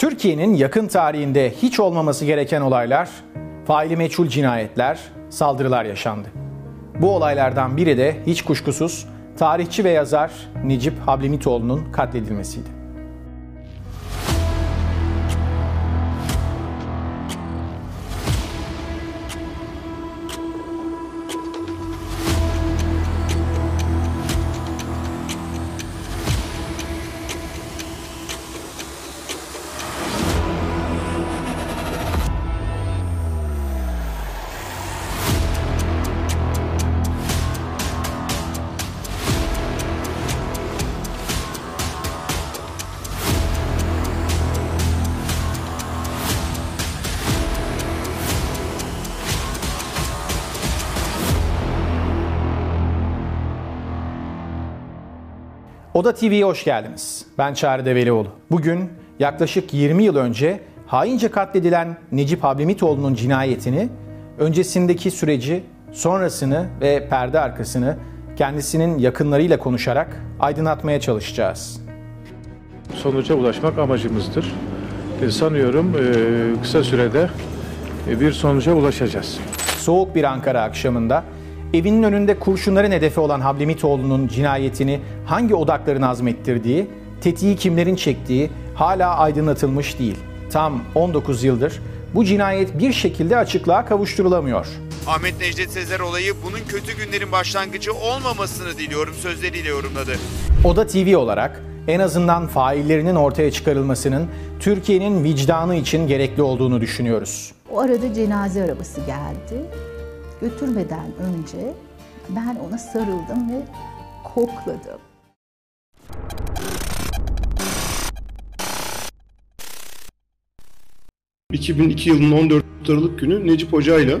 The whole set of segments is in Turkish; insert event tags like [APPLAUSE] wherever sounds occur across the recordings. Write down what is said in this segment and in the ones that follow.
Türkiye'nin yakın tarihinde hiç olmaması gereken olaylar, faili meçhul cinayetler, saldırılar yaşandı. Bu olaylardan biri de hiç kuşkusuz tarihçi ve yazar Necip Hablemitoğlu'nun katledilmesiydi. Oda TV'ye hoş geldiniz. Ben Çağrı Develioğlu. Bugün yaklaşık 20 yıl önce haince katledilen Necip Hablemitoğlu'nun cinayetini, öncesindeki süreci, sonrasını ve perde arkasını kendisinin yakınlarıyla konuşarak aydınlatmaya çalışacağız. Sonuca ulaşmak amacımızdır. E, sanıyorum e, kısa sürede e, bir sonuca ulaşacağız. Soğuk bir Ankara akşamında evinin önünde kurşunların hedefi olan Hablemitoğlu'nun cinayetini hangi odakların azmettirdiği, tetiği kimlerin çektiği hala aydınlatılmış değil. Tam 19 yıldır bu cinayet bir şekilde açıklığa kavuşturulamıyor. Ahmet Necdet Sezer olayı bunun kötü günlerin başlangıcı olmamasını diliyorum sözleriyle yorumladı. Oda TV olarak en azından faillerinin ortaya çıkarılmasının Türkiye'nin vicdanı için gerekli olduğunu düşünüyoruz. O arada cenaze arabası geldi. Götürmeden önce ben ona sarıldım ve kokladım. ...2002 yılının 14 Aralık günü Necip Hoca'yla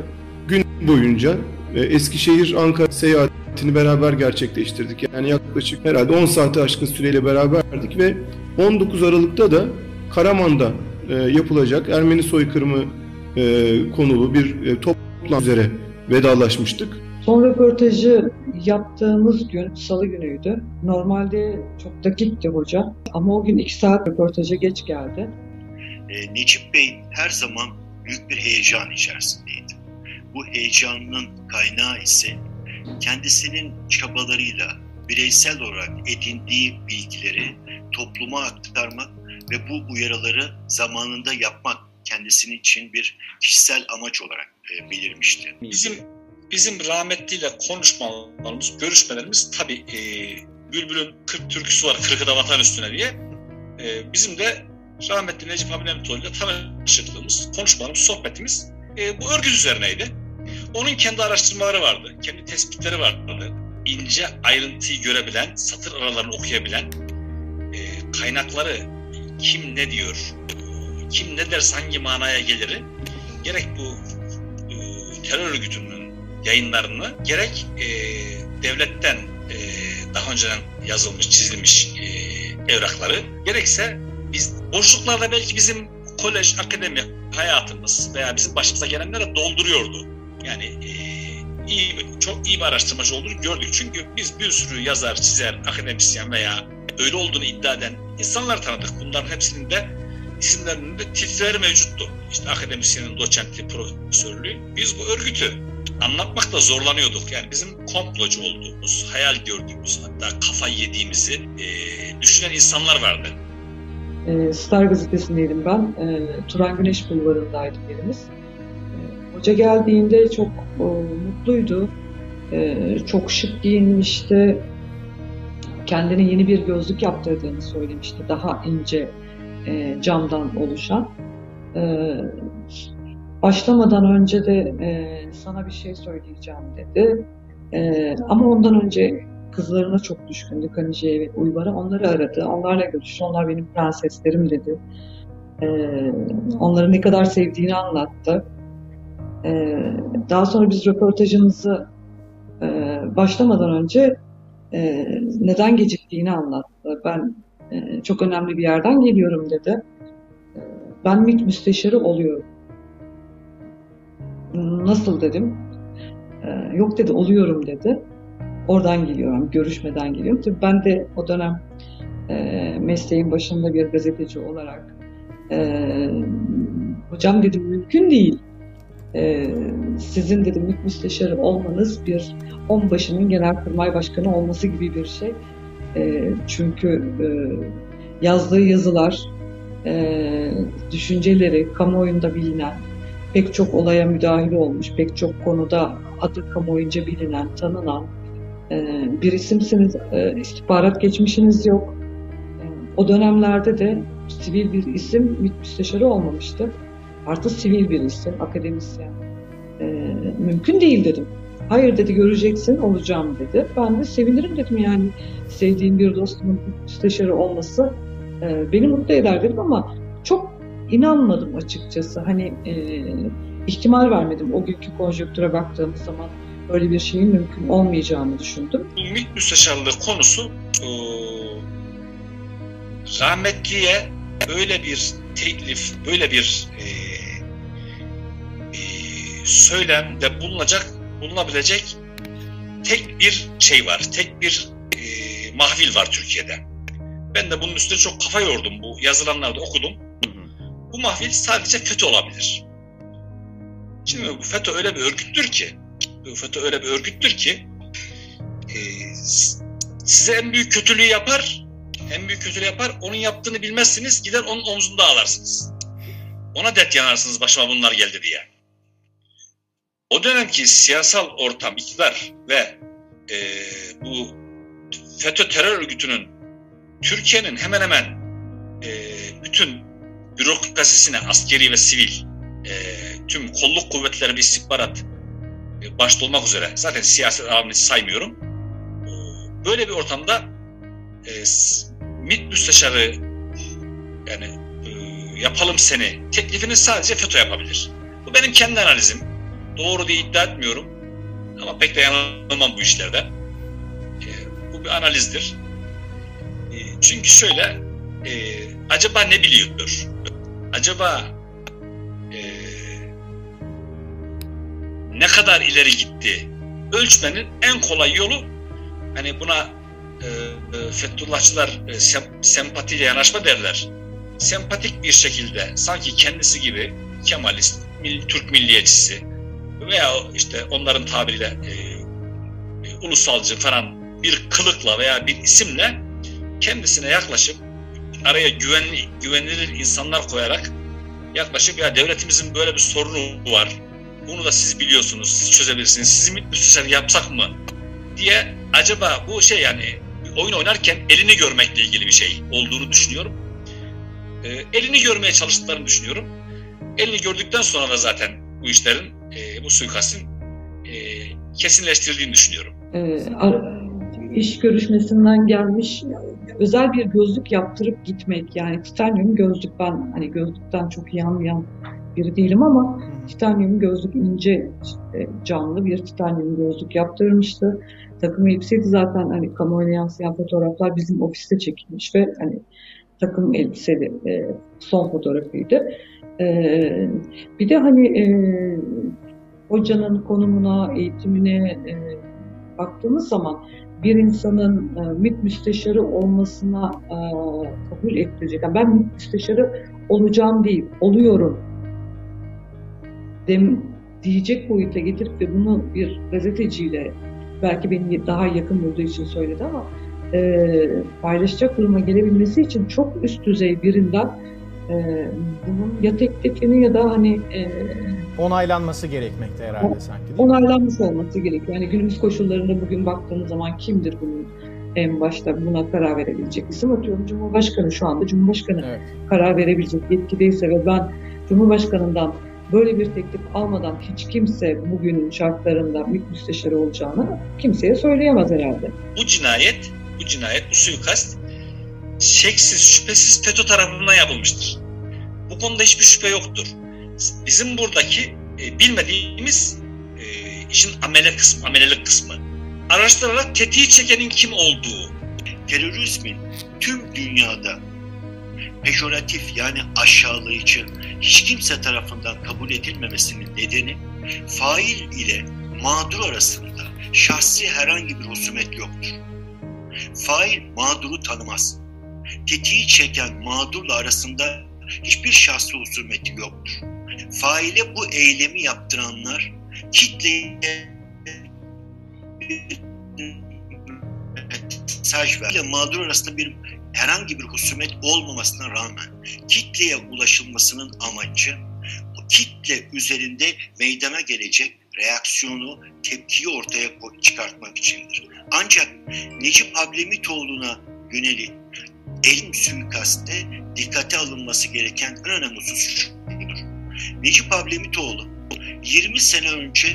gün boyunca e, Eskişehir Ankara seyahatini beraber gerçekleştirdik. Yani yaklaşık herhalde 10 saate aşkın süreyle beraberdik ve 19 Aralık'ta da Karaman'da e, yapılacak Ermeni soykırımı e, konulu bir toplantı üzere vedalaşmıştık. Son röportajı yaptığımız gün salı günüydü. Normalde çok dakikti hoca ama o gün iki saat röportaja geç geldi. E, Necip Bey her zaman büyük bir heyecan içerisindeydi. Bu heyecanın kaynağı ise kendisinin çabalarıyla bireysel olarak edindiği bilgileri topluma aktarmak ve bu uyarıları zamanında yapmak kendisinin için bir kişisel amaç olarak e. Bizim bizim rahmetliyle konuşmalarımız, görüşmelerimiz tabii e, Bülbül'ün 40 türküsü var Kırkıda Vatan Üstüne diye. E, bizim de rahmetli Necip Habibullah ile tanışıklığımız, konuşmalarımız, sohbetimiz e, bu örgüt üzerineydi. Onun kendi araştırmaları vardı, kendi tespitleri vardı. İnce ayrıntıyı görebilen, satır aralarını okuyabilen, e, kaynakları kim ne diyor, kim ne derse hangi manaya gelir, gerek bu terör örgütünün yayınlarını, gerek e, devletten e, daha önceden yazılmış, çizilmiş e, evrakları, gerekse biz boşluklarda belki bizim kolej, akademi hayatımız veya bizim başımıza gelenlere dolduruyordu. Yani e, iyi, çok iyi bir araştırmacı olduğunu gördük. Çünkü biz bir sürü yazar, çizer, akademisyen veya öyle olduğunu iddia eden insanlar tanıdık. Bunların hepsinin de isimlerinin de mevcuttu. İşte akademisyenin doçentliği, profesörlüğü. Biz bu örgütü anlatmakta zorlanıyorduk. Yani bizim komplocu olduğumuz, hayal gördüğümüz, hatta kafa yediğimizi e, düşünen insanlar vardı. E, Star gazetesindeydim ben. E, Turan Güneş Bulvarı'ndaydık yerimiz. E, hoca geldiğinde çok e, mutluydu. E, çok şık giyinmişti. Kendine yeni bir gözlük yaptırdığını söylemişti. Daha ince e, camdan oluşan. E, başlamadan önce de e, sana bir şey söyleyeceğim dedi. E, ama ondan önce kızlarına çok düşkündü Kanice'ye ve Uyvar'a. Onları aradı. Onlarla görüştü. Onlar benim prenseslerim dedi. E, onları ne kadar sevdiğini anlattı. E, daha sonra biz röportajımızı e, başlamadan önce e, neden geciktiğini anlattı. Ben e, çok önemli bir yerden geliyorum dedi. E, ben MİT müsteşarı oluyorum. Nasıl dedim. E, yok dedi oluyorum dedi. Oradan geliyorum, görüşmeden geliyorum. Tabii ben de o dönem mesleğin başında bir gazeteci olarak hocam dedim mümkün değil. Sizin dedim MİT müsteşarı olmanız bir onbaşının genelkurmay başkanı olması gibi bir şey. Ee, çünkü e, yazdığı yazılar, e, düşünceleri kamuoyunda bilinen, pek çok olaya müdahil olmuş, pek çok konuda adı kamuoyunca bilinen, tanınan e, bir isimsiniz. E, istihbarat geçmişiniz yok. O dönemlerde de sivil bir isim müsteşarı olmamıştı. Artı sivil bir isim, akademisyen. Mümkün değil dedim. Hayır dedi göreceksin olacağım dedi. Ben de sevinirim dedim yani sevdiğim bir dostumun müsteşarı olması e, beni mutlu eder dedim ama çok inanmadım açıkçası. Hani e, ihtimal vermedim o günkü konjöktüre baktığımız zaman öyle bir şeyin mümkün olmayacağını düşündüm. Bu MİT müsteşarlığı konusu e, rahmetliye böyle bir teklif, böyle bir e, e, söylemde bulunacak, bulunabilecek tek bir şey var, tek bir e, mahvil var Türkiye'de. Ben de bunun üstüne çok kafa yordum, bu yazılanlarda okudum. Bu mahvil sadece FETÖ olabilir. Şimdi bu FETÖ öyle bir örgüttür ki, bu FETÖ öyle bir örgüttür ki, e, size en büyük kötülüğü yapar, en büyük kötülüğü yapar, onun yaptığını bilmezsiniz, gider onun omzunda ağlarsınız. Ona dert yanarsınız başıma bunlar geldi diye. O dönemki siyasal ortam, iktidar ve e, bu FETÖ terör örgütünün Türkiye'nin hemen hemen e, bütün bürokrasisine, askeri ve sivil, e, tüm kolluk kuvvetleri ve istihbarat e, başta olmak üzere, zaten siyaset alanını saymıyorum. E, böyle bir ortamda e, MİT müsteşarı yani e, yapalım seni teklifini sadece FETÖ yapabilir. Bu benim kendi analizim. Doğru diye iddia etmiyorum. Ama pek de yanılmam bu işlerde. E, bu bir analizdir. E, çünkü şöyle, e, acaba ne biliyordur? Acaba e, ne kadar ileri gitti? Ölçmenin en kolay yolu, hani buna e, e, Fethullahçılar e, sem, sempatiyle yanaşma derler. Sempatik bir şekilde sanki kendisi gibi Kemalist, Türk milliyetçisi veya işte onların tabiriyle e, ulusalcı falan bir kılıkla veya bir isimle kendisine yaklaşıp araya güvenli, güvenilir insanlar koyarak yaklaşıp ya devletimizin böyle bir sorunu var. Bunu da siz biliyorsunuz, siz çözebilirsiniz. Sizi müstesel yapsak mı? diye acaba bu şey yani oyun oynarken elini görmekle ilgili bir şey olduğunu düşünüyorum. E, elini görmeye çalıştıklarını düşünüyorum. Elini gördükten sonra da zaten bu işlerin, e, bu suikastin e, kesinleştirildiğini düşünüyorum. E, iş görüşmesinden gelmiş özel bir gözlük yaptırıp gitmek yani titanyum gözlük ben hani gözlükten çok iyi anlayan biri değilim ama titanyum gözlük ince canlı bir titanyum gözlük yaptırmıştı. Takım elbiseydi zaten hani kamuoyuna yansıyan fotoğraflar bizim ofiste çekilmiş ve hani takım elbiseli e, son fotoğrafıydı. E, bir de hani e, hocanın konumuna, eğitimine e, baktığımız zaman bir insanın e, MİT müsteşarı olmasına e, kabul ettirecek. Yani ben MİT müsteşarı olacağım değil, oluyorum dem, diyecek boyuta getirip ve bunu bir gazeteciyle belki beni daha yakın bulduğu için söyledi ama e, paylaşacak duruma gelebilmesi için çok üst düzey birinden e, bunun ya teklifini ya da hani e, onaylanması gerekmekte herhalde sanki. Değil onaylanmış olması gerekiyor. Yani günümüz koşullarında bugün baktığımız zaman kimdir bunun en başta buna karar verebilecek isim atıyorum Cumhurbaşkanı şu anda Cumhurbaşkanı evet. karar verebilecek yetkideyse ve ben Cumhurbaşkanından böyle bir teklif almadan hiç kimse bugünün şartlarında MİT müsteşarı olacağını kimseye söyleyemez herhalde. Bu cinayet, bu cinayet, bu suikast şeksiz, şüphesiz FETÖ tarafından yapılmıştır. Konuda hiçbir şüphe yoktur. Bizim buradaki e, bilmediğimiz e, işin amele kısmı, amelelik kısmı. Araştırarak tetiği çekenin kim olduğu. Terörizmin tüm dünyada pejoratif yani aşağılayıcı hiç kimse tarafından kabul edilmemesinin nedeni fail ile mağdur arasında şahsi herhangi bir husumet yoktur. Fail mağduru tanımaz. Tetiği çeken mağdurla arasında hiçbir şahsi husumeti yoktur. Faile bu eylemi yaptıranlar kitleye mesaj ver. mağdur arasında bir herhangi bir husumet olmamasına rağmen kitleye ulaşılmasının amacı o kitle üzerinde meydana gelecek reaksiyonu, tepkiyi ortaya çıkartmak içindir. Ancak Necip Hablemitoğlu'na yönelik elim suikaste dikkate alınması gereken en önemli husus şudur. Necip Hablemitoğlu 20 sene önce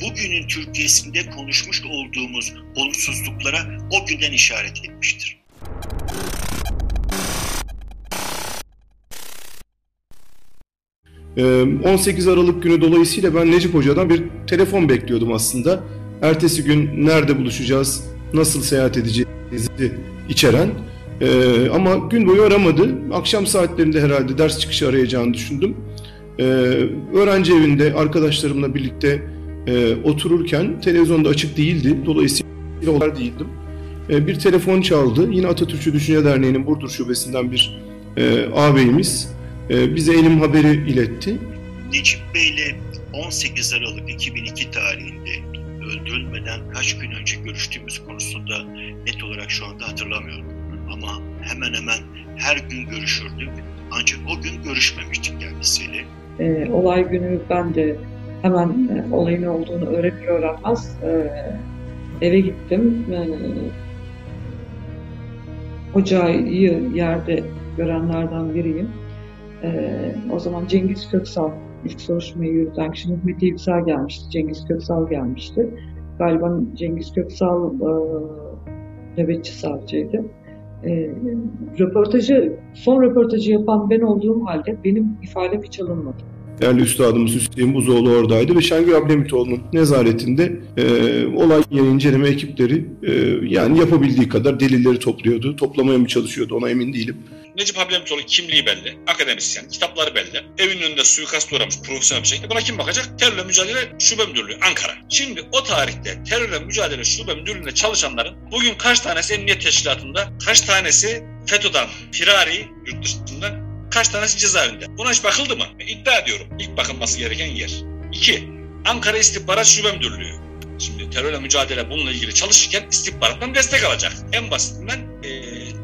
bugünün Türkiye'sinde konuşmuş olduğumuz olumsuzluklara o günden işaret etmiştir. Ee, 18 Aralık günü dolayısıyla ben Necip Hoca'dan bir telefon bekliyordum aslında. Ertesi gün nerede buluşacağız, nasıl seyahat edeceğizi içeren. Ee, ama gün boyu aramadı. Akşam saatlerinde herhalde ders çıkışı arayacağını düşündüm. Ee, öğrenci evinde arkadaşlarımla birlikte e, otururken televizyonda açık değildi. Dolayısıyla olar değildim. E, bir telefon çaldı. Yine Atatürkçü Düşünce Derneği'nin Burdur Şubesi'nden bir e, ağabeyimiz e, bize elim haberi iletti. Necip Bey'le 18 Aralık 2002 tarihinde öldürülmeden kaç gün önce görüştüğümüz konusunda net olarak şu anda hatırlamıyorum. Ama hemen hemen her gün görüşürdük. Ancak o gün görüşmemiştik kendisiyle. E, olay günü ben de hemen e, olayın olduğunu öğrenir öğrenmez e, eve gittim. E, hocayı yerde görenlerden biriyim. E, o zaman Cengiz Köksal ilk soruşturmayı yürüten kişi Hikmet İlksel gelmişti. Cengiz Köksal gelmişti. Galiba Cengiz Köksal e, nöbetçi savcıydı. E, röportajı, son röportajı yapan ben olduğum halde benim ifadem hiç alınmadı değerli üstadımız Hüseyin Buzoğlu oradaydı ve Şengül Ablemitoğlu'nun nezaretinde e, olay yeri inceleme ekipleri e, yani yapabildiği kadar delilleri topluyordu. Toplamaya mı çalışıyordu ona emin değilim. Necip Hablemitoğlu kimliği belli, akademisyen, kitapları belli. Evinin önünde suikast uğramış profesyonel bir şekilde. Buna kim bakacak? Terörle Mücadele Şube Müdürlüğü Ankara. Şimdi o tarihte terörle mücadele şube müdürlüğünde çalışanların bugün kaç tanesi emniyet teşkilatında, kaç tanesi FETÖ'den, firari yurt dışından Kaç tanesi cezaevinde? Buna hiç bakıldı mı? İddia ediyorum. İlk bakılması gereken yer. İki, Ankara İstihbarat Şube Müdürlüğü. Şimdi terörle mücadele bununla ilgili çalışırken istihbarattan destek alacak. En basitinden e,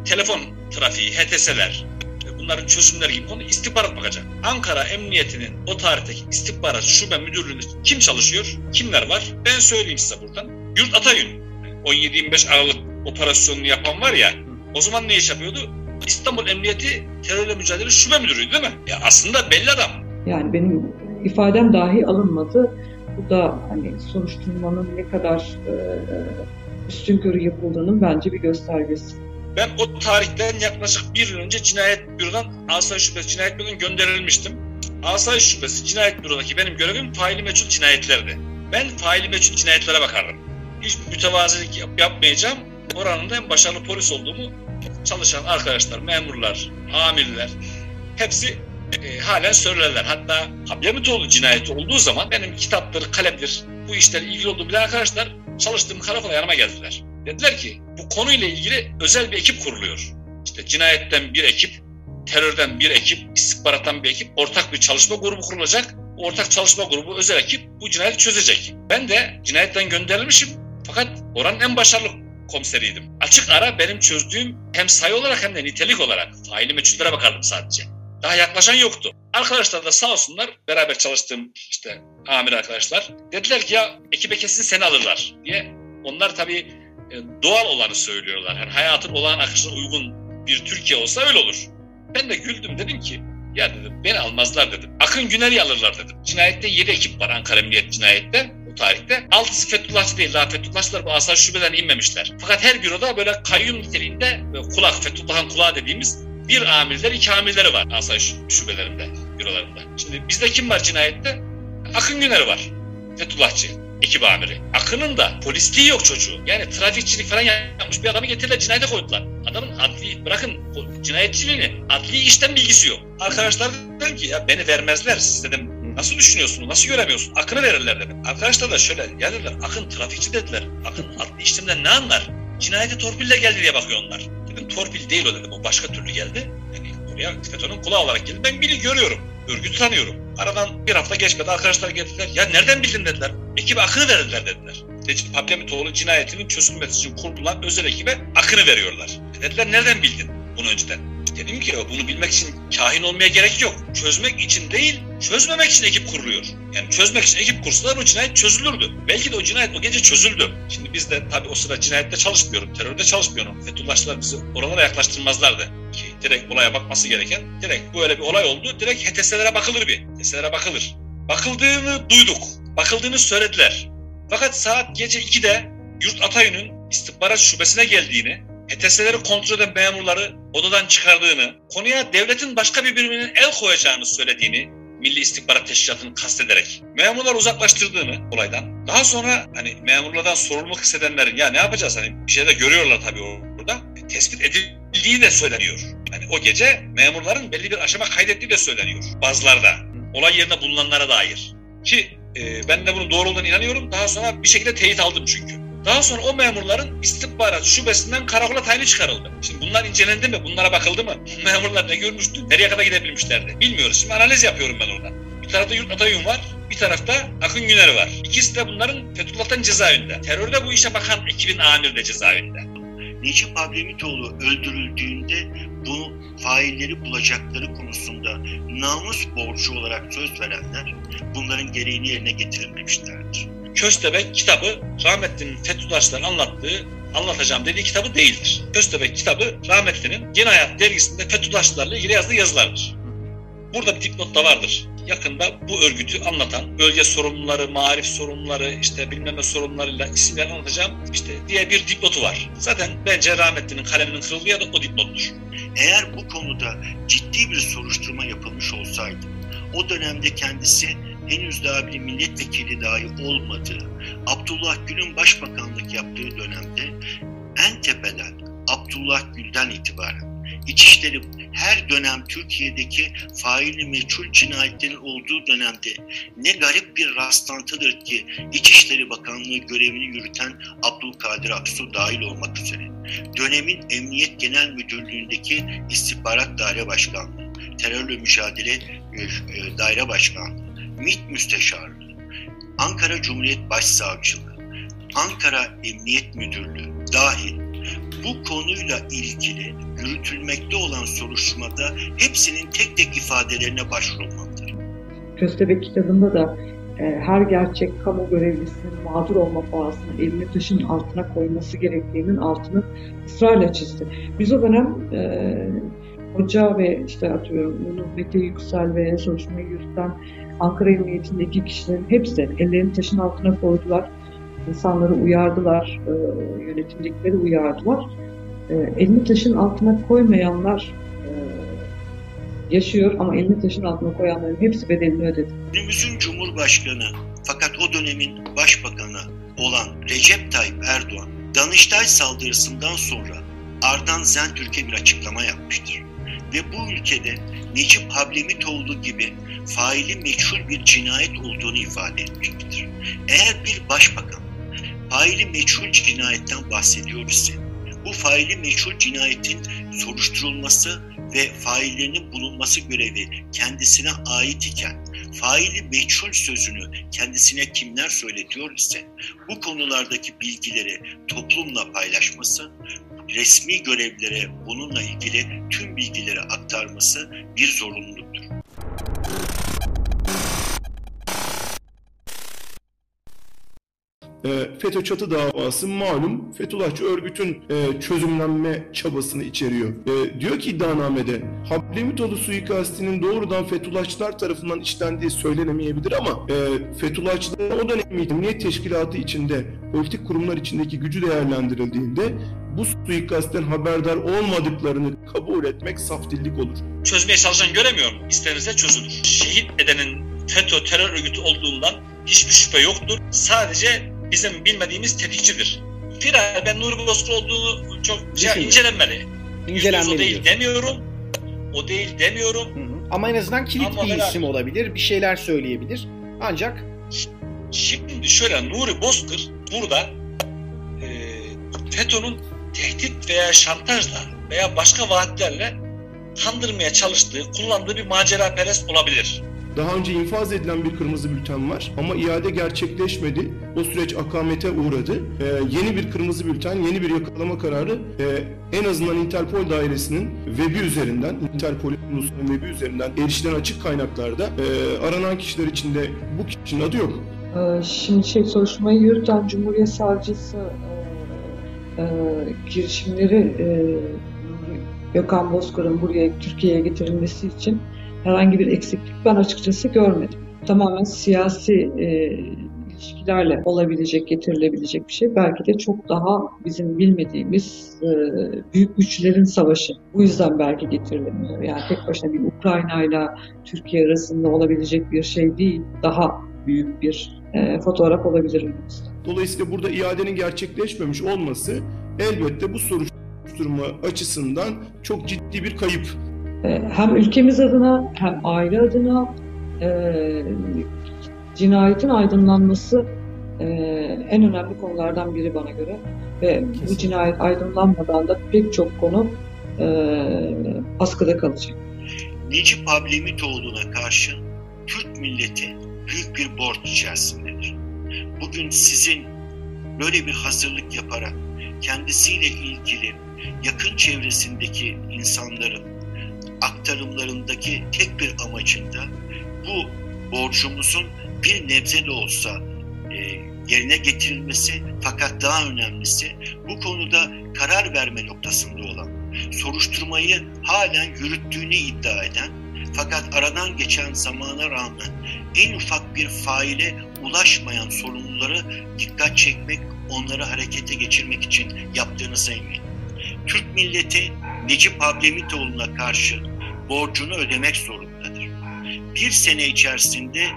telefon trafiği, HTS'ler, e, bunların çözümleri gibi konu istihbarat bakacak. Ankara Emniyeti'nin o tarihteki istihbarat şube müdürlüğünde kim çalışıyor, kimler var? Ben söyleyeyim size buradan. Yurt Atayün, 17-25 Aralık operasyonunu yapan var ya, o zaman ne iş yapıyordu? İstanbul Emniyeti Terörle Mücadele Şube Müdürü'ydü değil mi? Ya aslında belli adam. Yani benim ifadem dahi alınmadı. Bu da hani soruşturmanın ne kadar e, üstün körü yapıldığının bence bir göstergesi. Ben o tarihten yaklaşık bir yıl önce Cinayet Büro'dan Asayiş Şubesi Cinayet Büro'dan gönderilmiştim. Asayiş Şubesi Cinayet Büro'daki benim görevim faili meçhul cinayetlerdi. Ben faili meçhul cinayetlere bakardım. Hiç mütevazilik yap, yapmayacağım. Oranın en başarılı polis olduğumu çalışan arkadaşlar, memurlar, amirler hepsi e, halen söylerler. Hatta Hablemitoğlu cinayeti olduğu zaman benim kitaptır, kalemdir, bu işlerle ilgili olduğum bilen arkadaşlar çalıştığım karakola yanıma geldiler. Dediler ki bu konuyla ilgili özel bir ekip kuruluyor. İşte cinayetten bir ekip, terörden bir ekip, istihbarattan bir ekip, ortak bir çalışma grubu kurulacak. Ortak çalışma grubu, özel ekip bu cinayeti çözecek. Ben de cinayetten gönderilmişim. Fakat oranın en başarılı komiseriydim. Açık ara benim çözdüğüm hem sayı olarak hem de nitelik olarak faili meçhullere bakardım sadece. Daha yaklaşan yoktu. Arkadaşlar da sağ olsunlar beraber çalıştığım işte amir arkadaşlar dediler ki ya ekibe kesin seni alırlar diye. Onlar tabii doğal olanı söylüyorlar. Yani hayatın olağan akışına uygun bir Türkiye olsa öyle olur. Ben de güldüm dedim ki ya dedim beni almazlar dedim. Akın Güner'i alırlar dedim. Cinayette 7 ekip var Ankara Emniyet Cinayet'te tarihte. Altısı Fethullahçı değil. Daha Fethullahçılar bu asayiş şubeden inmemişler. Fakat her büroda böyle kayyum niteliğinde kulak, Fethullah'ın kulağı dediğimiz bir amirler, iki amirleri var asayiş şubelerinde, bürolarında. Şimdi bizde kim var cinayette? Akın Güner var. Fethullahçı ekip amiri. Akın'ın da polisliği yok çocuğu. Yani trafikçilik falan yapmış bir adamı getirdiler cinayete koydular. Adamın adli, bırakın cinayetçiliğini, adli işten bilgisi yok. Arkadaşlar dedim ki ya beni vermezler. Siz dedim Nasıl düşünüyorsun? Nasıl göremiyorsun? Akını verirler dedim. Arkadaşlar da şöyle ya. Akın trafikçi dediler. Akın adli işlemden ne anlar? Cinayete torpille geldi diye bakıyor onlar. Dedim torpil değil o dedim. O başka türlü geldi. Yani buraya FETÖ'nün kulağı olarak geldim. Ben biri görüyorum. Örgütü tanıyorum. Aradan bir hafta geçmedi arkadaşlar geldiler. Ya nereden bildin dediler. Ekibe akını verdiler dediler. Necip Hablemitoğlu cinayetinin çözülmesi için kurulan özel ekibe akını veriyorlar. Dediler nereden bildin bunu önceden? Dedim ki bunu bilmek için kahin olmaya gerek yok. Çözmek için değil, çözmemek için ekip kuruluyor. Yani çözmek için ekip kursalar o cinayet çözülürdü. Belki de o cinayet o gece çözüldü. Şimdi biz de tabii o sırada cinayette çalışmıyorum, terörde çalışmıyorum. Fethullahçılar bizi oralara yaklaştırmazlardı. Direkt olaya bakması gereken, direkt böyle bir olay oldu. Direkt HTS'lere bakılır bir. HTS'lere bakılır. Bakıldığını duyduk. Bakıldığını söylediler. Fakat saat gece 2'de Yurt Atayü'nün istihbarat şubesine geldiğini, HTS'leri kontrol eden memurları odadan çıkardığını, konuya devletin başka bir biriminin el koyacağını söylediğini Milli İstihbarat Teşkilatı'nı kastederek memurlar uzaklaştırdığını olaydan. Daha sonra hani memurlardan sorumluluk hissedenlerin ya ne yapacağız hani bir şey de görüyorlar tabii orada. Tespit edildiği de söyleniyor. Yani o gece memurların belli bir aşama kaydettiği de söyleniyor bazılarda. Olay yerinde bulunanlara dair. Ki e, ben de bunun doğru olduğunu inanıyorum. Daha sonra bir şekilde teyit aldım çünkü. Daha sonra o memurların istihbarat şubesinden karakola tayini çıkarıldı. Şimdi bunlar incelendi mi? Bunlara bakıldı mı? [LAUGHS] Memurlar ne görmüştü? Nereye kadar gidebilmişlerdi? Bilmiyoruz. Şimdi analiz yapıyorum ben oradan. Bir tarafta Yurt Atayun var, bir tarafta Akın Güner var. İkisi de bunların Fethullah'tan cezaevinde. Terörde bu işe bakan ekibin amiri de cezaevinde. Necip Ablemitoğlu öldürüldüğünde bu failleri bulacakları konusunda namus borcu olarak söz verenler bunların gereğini yerine getirememişlerdir. Köstebek kitabı rahmetlinin Fethullahçıların anlattığı anlatacağım dediği kitabı değildir. Köstebek kitabı rahmetlinin Yeni Hayat dergisinde Fethullahçılarla ilgili yazdığı yazılardır. Burada bir dipnot da vardır. Yakında bu örgütü anlatan bölge sorumluları, marif sorumluları, işte bilmem ne sorumlularıyla isimler anlatacağım işte diye bir dipnotu var. Zaten bence rahmetlinin kaleminin kırıldığı ya da o dipnottur. Eğer bu konuda ciddi bir soruşturma yapılmış olsaydı, o dönemde kendisi henüz daha bir milletvekili dahi olmadığı, Abdullah Gül'ün başbakanlık yaptığı dönemde en tepeden Abdullah Gül'den itibaren İçişleri her dönem Türkiye'deki faili meçhul cinayetlerin olduğu dönemde ne garip bir rastlantıdır ki İçişleri Bakanlığı görevini yürüten Abdülkadir Aksu dahil olmak üzere dönemin Emniyet Genel Müdürlüğü'ndeki İstihbarat Daire Başkanlığı, Terörle Mücadele Daire Başkanlığı, MİT Müsteşarlığı, Ankara Cumhuriyet Başsavcılığı, Ankara Emniyet Müdürlüğü dahil bu konuyla ilgili yürütülmekte olan soruşturmada hepsinin tek tek ifadelerine başvurulmalıdır. Köstebek kitabında da e, her gerçek kamu görevlisinin mağdur olma pahasına elini taşın altına koyması gerektiğinin altını ısrarla çizdi. Biz o dönem e, hoca ve işte atıyorum Mete Yüksel ve soruşturmayı yürüten Ankara Emniyetindeki kişilerin hepsi ellerini taşın altına koydular. İnsanları uyardılar, e, uyardılar. E, elini taşın altına koymayanlar e, yaşıyor ama elini taşın altına koyanların hepsi bedelini ödedi. Günümüzün Cumhurbaşkanı fakat o dönemin Başbakanı olan Recep Tayyip Erdoğan, Danıştay saldırısından sonra Ardan Zentürk'e bir açıklama yapmıştır. Ve bu ülkede Necip Hablemitoğlu gibi faili meçhul bir cinayet olduğunu ifade etmiştir. Eğer bir başbakan faili meçhul cinayetten bahsediyor ise bu faili meçhul cinayetin soruşturulması ve faillerinin bulunması görevi kendisine ait iken faili meçhul sözünü kendisine kimler söyletiyor ise bu konulardaki bilgileri toplumla paylaşması, resmi görevlere bununla ilgili tüm bilgileri aktarması bir zorunluluktur. FETÖ çatı davası malum Fethullahçı örgütün çözümlenme çabasını içeriyor. Diyor ki iddianamede Hablemitoğlu suikastinin doğrudan Fethullahçılar tarafından işlendiği söylenemeyebilir ama Fethullahçıların o dönem Emniyet Teşkilatı içinde politik kurumlar içindeki gücü değerlendirildiğinde bu suikastten haberdar olmadıklarını kabul etmek saftillik olur. Çözmeye çalışan göremiyor mu? İstenirse çözülür. Şehit edenin FETÖ terör örgütü olduğundan hiçbir şüphe yoktur. Sadece bizim bilmediğimiz tetikçidir. Firar ben Nuri Bozkır olduğunu çok şey, incelenmeli. İncelenmeli o değil demiyorum. O değil demiyorum. Hı hı. Ama en azından kilit Ama bir helal. isim olabilir, bir şeyler söyleyebilir. Ancak Şimdi şöyle Nuri Bozkır burada e, FETÖ'nün tehdit veya şantajla veya başka vaatlerle kandırmaya çalıştığı, kullandığı bir macera perest olabilir. Daha önce infaz edilen bir kırmızı bülten var ama iade gerçekleşmedi. O süreç akamete uğradı. Ee, yeni bir kırmızı bülten, yeni bir yakalama kararı e, en azından Interpol dairesinin webi üzerinden, Interpol ulusunun webi üzerinden erişilen açık kaynaklarda e, aranan kişiler içinde bu kişinin adı yok. Şimdi şey soruşturmayı yürüten Cumhuriyet Savcısı e, e, girişimleri e, Gökhan Bozkır'ın buraya Türkiye'ye getirilmesi için herhangi bir eksiklik ben açıkçası görmedim. Tamamen siyasi e, ilişkilerle olabilecek, getirilebilecek bir şey. Belki de çok daha bizim bilmediğimiz e, büyük güçlerin savaşı. Bu yüzden belki getirilemiyor. Yani tek başına bir Ukrayna ile Türkiye arasında olabilecek bir şey değil. Daha büyük bir e, fotoğraf olabilir önümüzde. Dolayısıyla burada iadenin gerçekleşmemiş olması elbette bu soruşturma açısından çok ciddi bir kayıp. E, hem ülkemiz adına hem aile adına e, cinayetin aydınlanması e, en önemli konulardan biri bana göre. Ve bu Kesinlikle. cinayet aydınlanmadan da pek çok konu e, askıda kalacak. Necip Ablemitoğlu'na karşı Türk milleti büyük bir borç içerisindedir. Bugün sizin böyle bir hazırlık yaparak kendisiyle ilgili yakın çevresindeki insanların aktarımlarındaki tek bir amacında bu borcumuzun bir nebze de olsa e, yerine getirilmesi fakat daha önemlisi bu konuda karar verme noktasında olan soruşturmayı halen yürüttüğünü iddia eden fakat aradan geçen zamana rağmen en ufak bir faile ulaşmayan sorumluları dikkat çekmek, onları harekete geçirmek için yaptığınıza eminim. Türk milleti Necip Ablemitoğlu'na karşı borcunu ödemek zorundadır. Bir sene içerisinde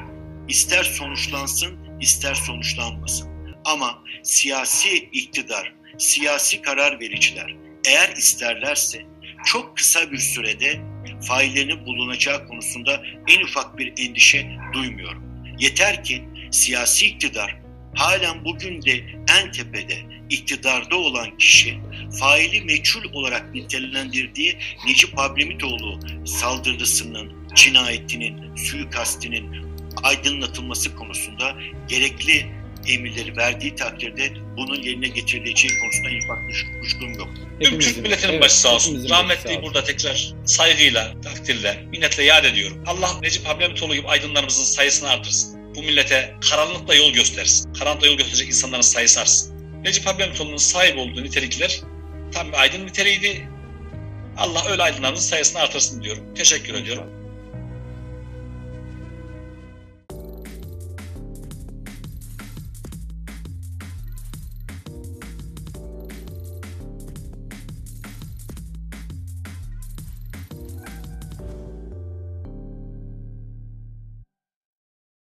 ister sonuçlansın ister sonuçlanmasın. Ama siyasi iktidar, siyasi karar vericiler eğer isterlerse çok kısa bir sürede faillerinin bulunacağı konusunda en ufak bir endişe duymuyorum. Yeter ki siyasi iktidar halen bugün de en tepede iktidarda olan kişi faili meçhul olarak nitelendirdiği Necip Ablemitoğlu saldırısının, cinayetinin, suikastinin aydınlatılması konusunda gerekli emirleri verdiği takdirde bunun yerine getirileceği konusunda en ufak kuş- kuşkum yok. Tüm Türk milletinin evet, başı sağ olsun. Rahmetliyi burada tekrar saygıyla, takdirle, minnetle yad ediyorum. Allah Necip Ablemitoğlu gibi aydınlarımızın sayısını artırsın. Bu millete karanlıkla yol göstersin. Karanlıkla yol gösterecek insanların sayısı artsın. Necip Ablemitoğlu'nun sahip olduğu nitelikler tam bir aydın niteliğiydi. Allah öyle aydınlarımızın sayısını artırsın diyorum. Teşekkür ediyorum.